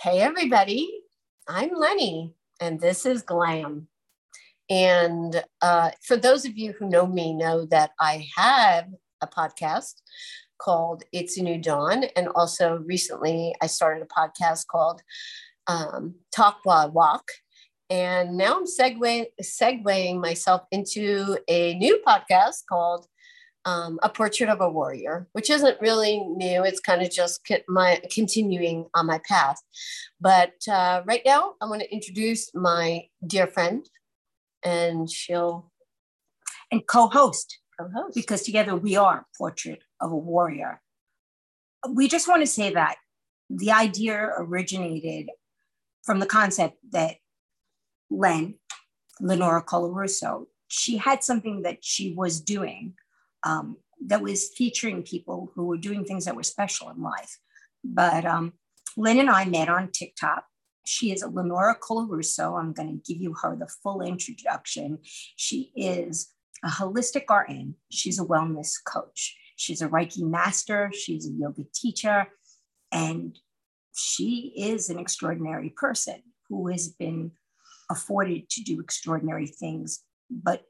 Hey, everybody. I'm Lenny, and this is Glam. And uh, for those of you who know me, know that I have a podcast called It's a New Dawn. And also recently, I started a podcast called um, Talk While Walk. And now I'm segue, segueing myself into a new podcast called um, A Portrait of a Warrior, which isn't really new. It's kind of just my continuing on my path. But uh, right now, I'm going to introduce my dear friend, and she'll and co-host, co-host because together we are Portrait of a Warrior. We just want to say that the idea originated from the concept that Len, Lenora Colarusso, she had something that she was doing um, that was featuring people who were doing things that were special in life. But um, Lynn and I met on TikTok. She is Lenora Colarusso. I'm going to give you her the full introduction. She is a holistic RN. She's a wellness coach. She's a Reiki master. She's a yoga teacher. And she is an extraordinary person who has been afforded to do extraordinary things, but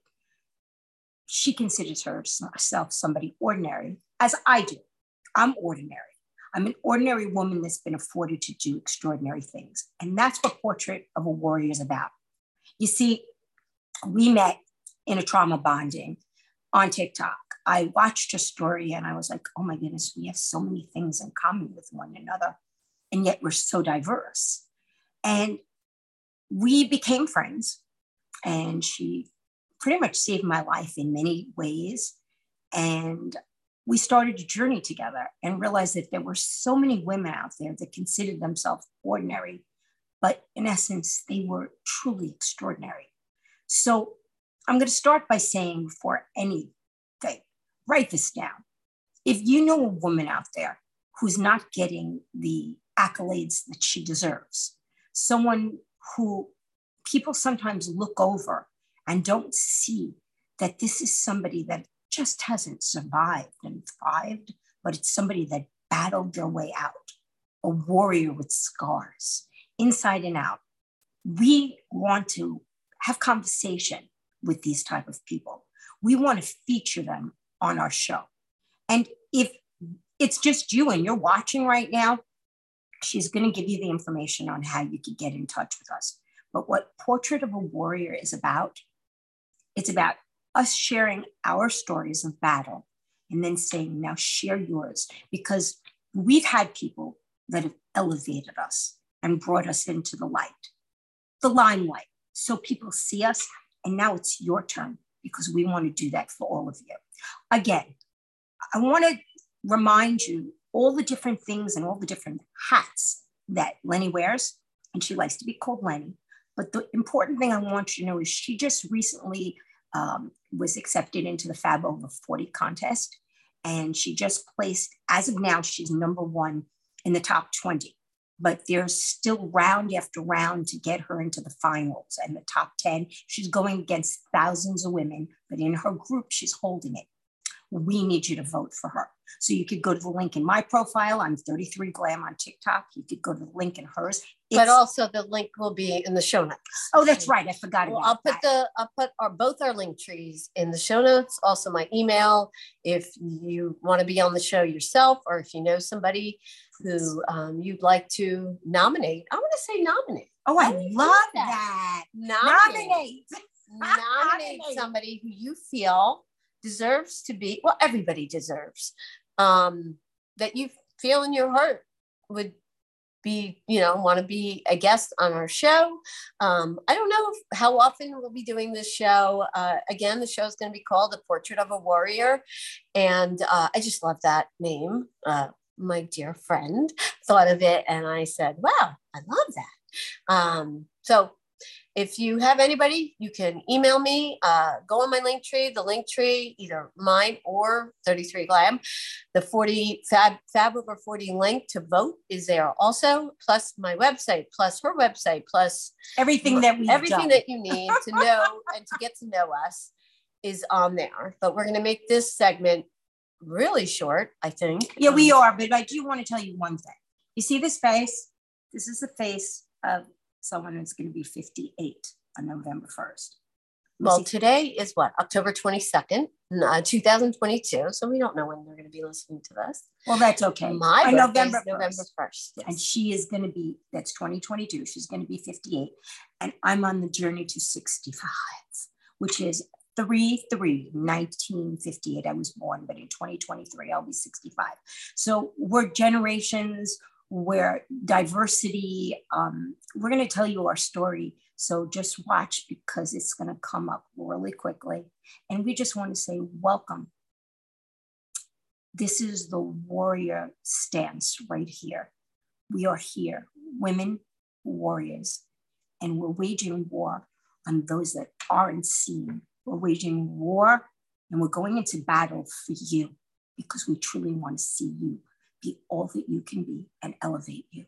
she considers herself somebody ordinary, as I do. I'm ordinary. I'm an ordinary woman that's been afforded to do extraordinary things. And that's what Portrait of a Warrior is about. You see, we met in a trauma bonding on TikTok. I watched her story and I was like, oh my goodness, we have so many things in common with one another. And yet we're so diverse. And we became friends. And she pretty much saved my life in many ways. And we started a journey together and realized that there were so many women out there that considered themselves ordinary, but in essence, they were truly extraordinary. So I'm going to start by saying for anything, write this down. If you know a woman out there who's not getting the accolades that she deserves, someone who people sometimes look over and don't see that this is somebody that just hasn't survived and thrived, but it's somebody that battled their way out, a warrior with scars, inside and out. We want to have conversation with these type of people. We want to feature them on our show. And if it's just you and you're watching right now, she's going to give you the information on how you could get in touch with us. But what Portrait of a Warrior is about it's about us sharing our stories of battle and then saying, now share yours, because we've had people that have elevated us and brought us into the light, the limelight. So people see us, and now it's your turn because we want to do that for all of you. Again, I want to remind you all the different things and all the different hats that Lenny wears, and she likes to be called Lenny. But the important thing I want you to know is she just recently um, was accepted into the Fab Over 40 contest. And she just placed, as of now, she's number one in the top 20. But there's still round after round to get her into the finals and the top 10. She's going against thousands of women, but in her group, she's holding it we need you to vote for her. So you could go to the link in my profile. I'm 33 Glam on TikTok. You could go to the link in hers. But also the link will be in the show notes. Oh, that's right. I forgot well, I'll put that. the I'll put our both our Linktrees in the show notes. Also my email if you want to be on the show yourself or if you know somebody who um, you'd like to nominate. I want to say nominate. Oh, I, I love that. that. Nominate. Nominate. nominate somebody who you feel deserves to be well everybody deserves um that you feel in your heart would be you know want to be a guest on our show. Um, i don't know if, how often we'll be doing this show. Uh, again the show is going to be called the portrait of a warrior and uh, i just love that name. Uh, my dear friend thought of it and i said wow i love that. Um, so if you have anybody, you can email me. Uh, go on my Linktree, the Linktree, either mine or 33 Glam. The 40 Fab, Fab over 40 link to vote is there also, plus my website, plus her website, plus everything that we everything done. that you need to know and to get to know us is on there. But we're going to make this segment really short, I think. Yeah, we are, but I do want to tell you one thing. You see this face? This is the face of someone who's going to be 58 on November 1st. Well, today is what October 22nd, uh, 2022. So we don't know when they're going to be listening to this. Well, that's okay. My On November 1st. November 1st. Yes. And she is going to be, that's 2022. She's going to be 58. And I'm on the journey to 65, which is 3 3 1958. I was born, but in 2023, I'll be 65. So we're generations, where diversity, um, we're going to tell you our story. So just watch because it's going to come up really quickly. And we just want to say, welcome. This is the warrior stance right here. We are here, women warriors, and we're waging war on those that aren't seen. We're waging war and we're going into battle for you because we truly want to see you be all that you can be and elevate you.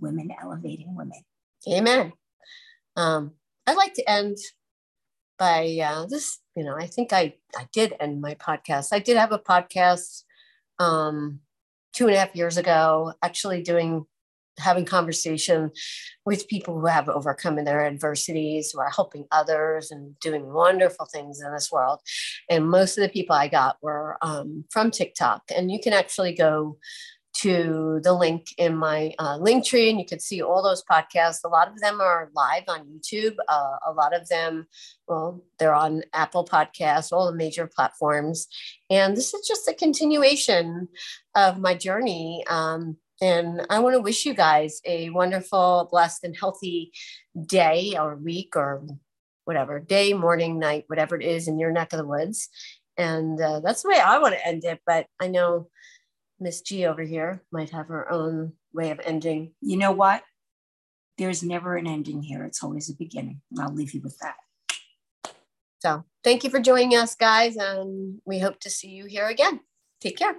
Women elevating women. Amen. Um, I'd like to end by uh, this. You know, I think I I did end my podcast. I did have a podcast um, two and a half years ago, actually doing having conversation with people who have overcome their adversities, who are helping others and doing wonderful things in this world. And most of the people I got were um, from TikTok. And you can actually go to the link in my uh, Linktree and you can see all those podcasts a lot of them are live on youtube uh, a lot of them well they're on apple podcasts all the major platforms and this is just a continuation of my journey um, and i want to wish you guys a wonderful blessed and healthy day or week or whatever day morning night whatever it is in your neck of the woods and uh, that's the way i want to end it but i know Miss G over here might have her own way of ending. You know what? There's never an ending here. It's always a beginning. And I'll leave you with that. So thank you for joining us, guys, and we hope to see you here again. Take care.